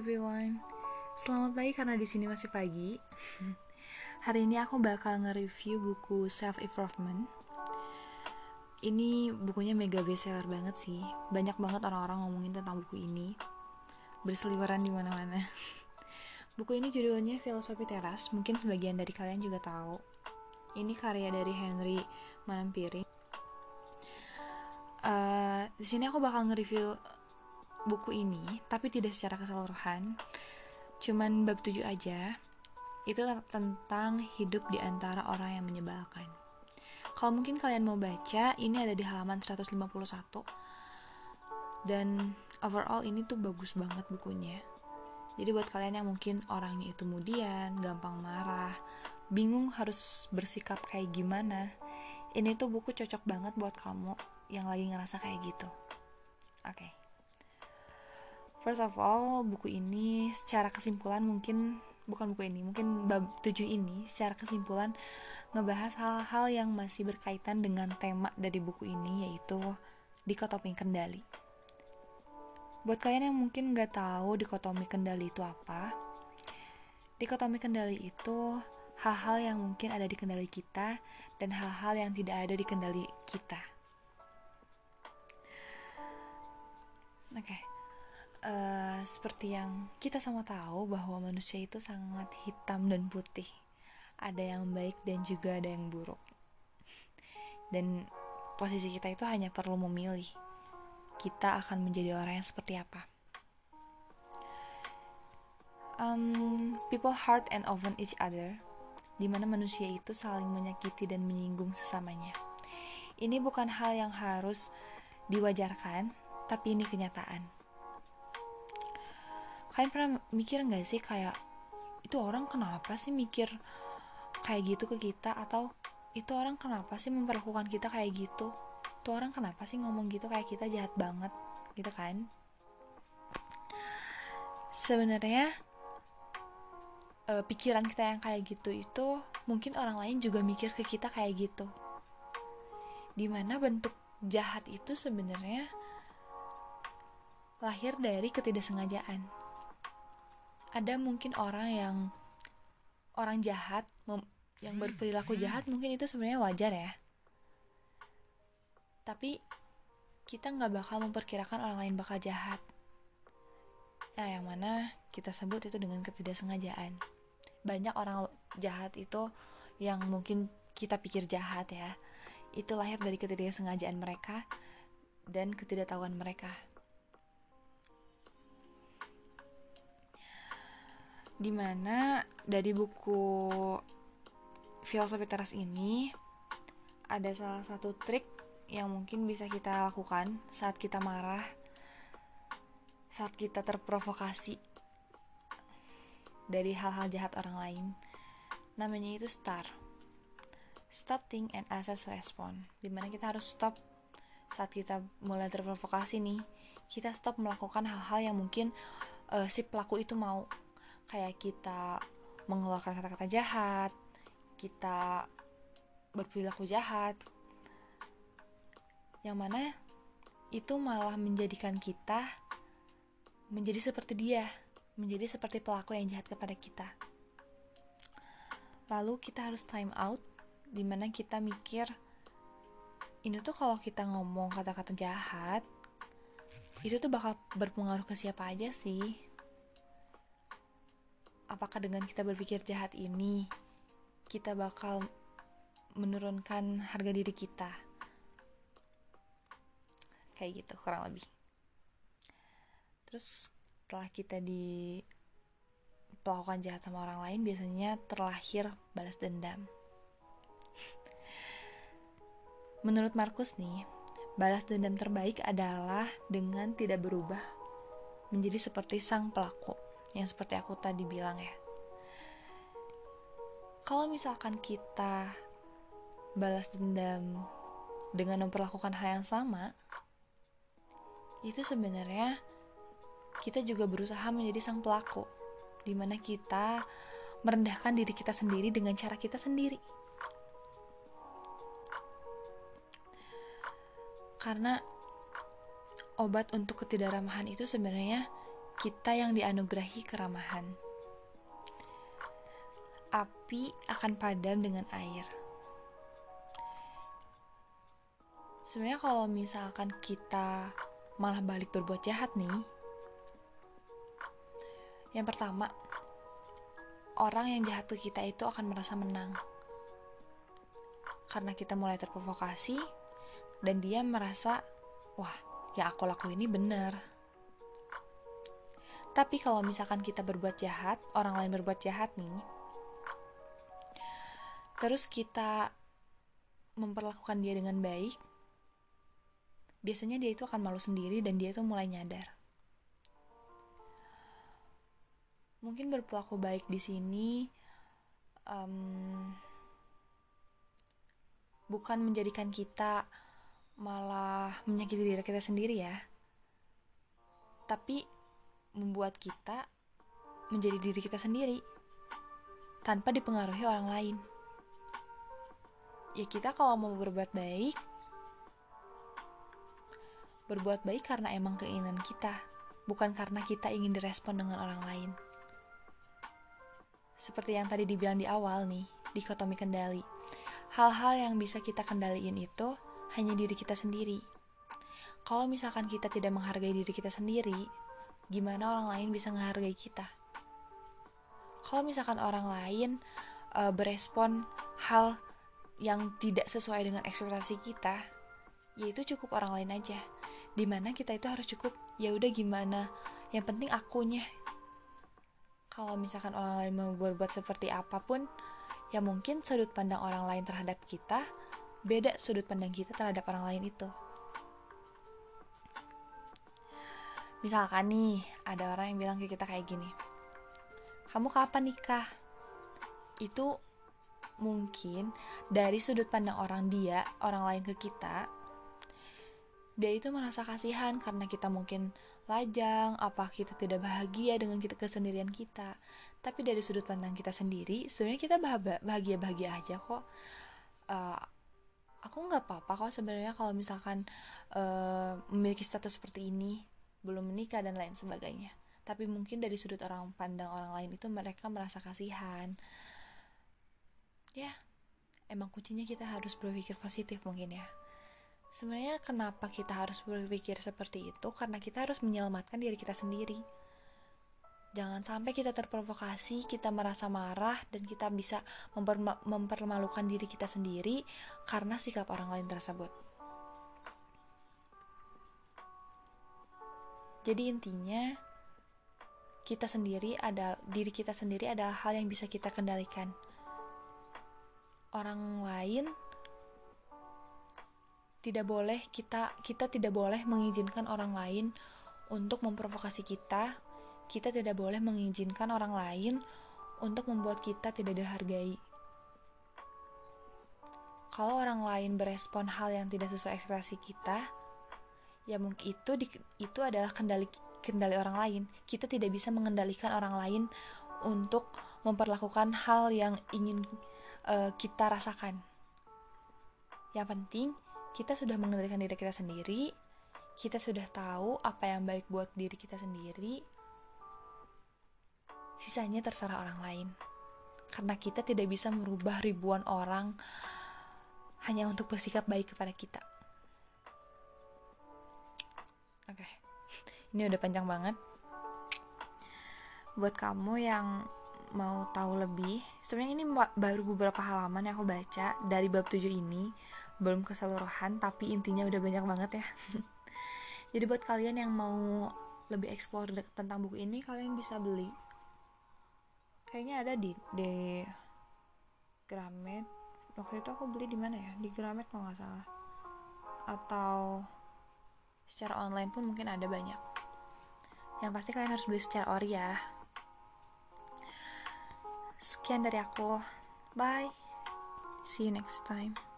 everyone. Selamat pagi karena di sini masih pagi. Hari ini aku bakal nge-review buku Self Improvement. Ini bukunya mega bestseller banget sih. Banyak banget orang-orang ngomongin tentang buku ini. Berseliweran di mana-mana. Buku ini judulnya Filosofi Teras. Mungkin sebagian dari kalian juga tahu. Ini karya dari Henry Manampiring. Uh, di sini aku bakal nge-review buku ini, tapi tidak secara keseluruhan. Cuman bab 7 aja. Itu tentang hidup di antara orang yang menyebalkan. Kalau mungkin kalian mau baca, ini ada di halaman 151. Dan overall ini tuh bagus banget bukunya. Jadi buat kalian yang mungkin orangnya itu kemudian, gampang marah, bingung harus bersikap kayak gimana, ini tuh buku cocok banget buat kamu yang lagi ngerasa kayak gitu. Oke. Okay. First of all, buku ini secara kesimpulan mungkin bukan buku ini, mungkin bab 7 ini secara kesimpulan ngebahas hal-hal yang masih berkaitan dengan tema dari buku ini yaitu dikotomi kendali. Buat kalian yang mungkin nggak tahu dikotomi kendali itu apa, dikotomi kendali itu hal-hal yang mungkin ada di kendali kita dan hal-hal yang tidak ada di kendali kita. Oke. Okay uh, seperti yang kita sama tahu bahwa manusia itu sangat hitam dan putih. Ada yang baik dan juga ada yang buruk. Dan posisi kita itu hanya perlu memilih. Kita akan menjadi orang yang seperti apa. Um, people hurt and often each other, di mana manusia itu saling menyakiti dan menyinggung sesamanya. Ini bukan hal yang harus diwajarkan, tapi ini kenyataan kalian pernah mikir nggak sih kayak itu orang kenapa sih mikir kayak gitu ke kita? Atau itu orang kenapa sih memperlakukan kita kayak gitu? Itu orang kenapa sih ngomong gitu kayak kita jahat banget? Gitu kan? Sebenarnya e, pikiran kita yang kayak gitu itu mungkin orang lain juga mikir ke kita kayak gitu. Di mana bentuk jahat itu sebenarnya lahir dari ketidaksengajaan ada mungkin orang yang orang jahat yang berperilaku jahat mungkin itu sebenarnya wajar ya. Tapi kita nggak bakal memperkirakan orang lain bakal jahat. Nah yang mana kita sebut itu dengan ketidaksengajaan. Banyak orang jahat itu yang mungkin kita pikir jahat ya. Itu lahir dari ketidaksengajaan mereka dan ketidaktahuan mereka di mana dari buku filosofi teras ini ada salah satu trik yang mungkin bisa kita lakukan saat kita marah saat kita terprovokasi dari hal-hal jahat orang lain. Namanya itu star. Stop think and assess respond. Di mana kita harus stop saat kita mulai terprovokasi nih. Kita stop melakukan hal-hal yang mungkin uh, si pelaku itu mau kayak kita mengeluarkan kata-kata jahat kita berperilaku jahat yang mana itu malah menjadikan kita menjadi seperti dia menjadi seperti pelaku yang jahat kepada kita. Lalu kita harus time out di mana kita mikir ini tuh kalau kita ngomong kata-kata jahat itu tuh bakal berpengaruh ke siapa aja sih apakah dengan kita berpikir jahat ini kita bakal menurunkan harga diri kita? Kayak gitu kurang lebih. Terus setelah kita di pelakukan jahat sama orang lain biasanya terlahir balas dendam. Menurut Markus nih balas dendam terbaik adalah dengan tidak berubah menjadi seperti sang pelaku yang seperti aku tadi bilang ya. Kalau misalkan kita balas dendam dengan memperlakukan hal yang sama itu sebenarnya kita juga berusaha menjadi sang pelaku di mana kita merendahkan diri kita sendiri dengan cara kita sendiri. Karena obat untuk ketidakramahan itu sebenarnya kita yang dianugerahi keramahan. Api akan padam dengan air. Sebenarnya kalau misalkan kita malah balik berbuat jahat nih, yang pertama, orang yang jahat ke kita itu akan merasa menang. Karena kita mulai terprovokasi, dan dia merasa, wah, ya aku laku ini benar. Tapi kalau misalkan kita berbuat jahat, orang lain berbuat jahat nih, terus kita memperlakukan dia dengan baik, biasanya dia itu akan malu sendiri dan dia itu mulai nyadar. Mungkin berperilaku baik di sini um, bukan menjadikan kita malah menyakiti diri kita sendiri ya, tapi membuat kita menjadi diri kita sendiri tanpa dipengaruhi orang lain. Ya kita kalau mau berbuat baik, berbuat baik karena emang keinginan kita, bukan karena kita ingin direspon dengan orang lain. Seperti yang tadi dibilang di awal nih, dikotomi kendali. Hal-hal yang bisa kita kendaliin itu hanya diri kita sendiri. Kalau misalkan kita tidak menghargai diri kita sendiri, gimana orang lain bisa menghargai kita. Kalau misalkan orang lain uh, berespon hal yang tidak sesuai dengan ekspektasi kita, yaitu cukup orang lain aja. Di mana kita itu harus cukup, ya udah gimana, yang penting akunya. Kalau misalkan orang lain mau berbuat seperti apa pun, ya mungkin sudut pandang orang lain terhadap kita beda sudut pandang kita terhadap orang lain itu. Misalkan nih, ada orang yang bilang ke kita kayak gini. Kamu kapan nikah? Itu mungkin dari sudut pandang orang dia, orang lain ke kita, dia itu merasa kasihan karena kita mungkin lajang, apa kita tidak bahagia dengan kita kesendirian kita. Tapi dari sudut pandang kita sendiri, sebenarnya kita bahagia-bahagia aja kok. Uh, aku nggak apa-apa kok sebenarnya kalau misalkan uh, memiliki status seperti ini belum menikah dan lain sebagainya. Tapi mungkin dari sudut orang pandang orang lain itu mereka merasa kasihan. Ya emang kuncinya kita harus berpikir positif mungkin ya. Sebenarnya kenapa kita harus berpikir seperti itu? Karena kita harus menyelamatkan diri kita sendiri. Jangan sampai kita terprovokasi kita merasa marah dan kita bisa mempermalukan diri kita sendiri karena sikap orang lain tersebut Jadi intinya kita sendiri ada diri kita sendiri adalah hal yang bisa kita kendalikan. Orang lain tidak boleh kita kita tidak boleh mengizinkan orang lain untuk memprovokasi kita. Kita tidak boleh mengizinkan orang lain untuk membuat kita tidak dihargai. Kalau orang lain berespon hal yang tidak sesuai ekspresi kita, ya mungkin itu di, itu adalah kendali kendali orang lain. Kita tidak bisa mengendalikan orang lain untuk memperlakukan hal yang ingin uh, kita rasakan. Yang penting kita sudah mengendalikan diri kita sendiri kita sudah tahu apa yang baik buat diri kita sendiri sisanya terserah orang lain. Karena kita tidak bisa merubah ribuan orang hanya untuk bersikap baik kepada kita Oke, okay. ini udah panjang banget. Buat kamu yang mau tahu lebih, sebenarnya ini baru beberapa halaman yang aku baca dari bab 7 ini, belum keseluruhan, tapi intinya udah banyak banget ya. Jadi buat kalian yang mau lebih explore tentang buku ini, kalian bisa beli. Kayaknya ada di di Gramet. Waktu itu aku beli di mana ya? Di Gramet kalau nggak salah. Atau secara online pun mungkin ada banyak. Yang pasti kalian harus beli secara ori ya. Sekian dari aku. Bye. See you next time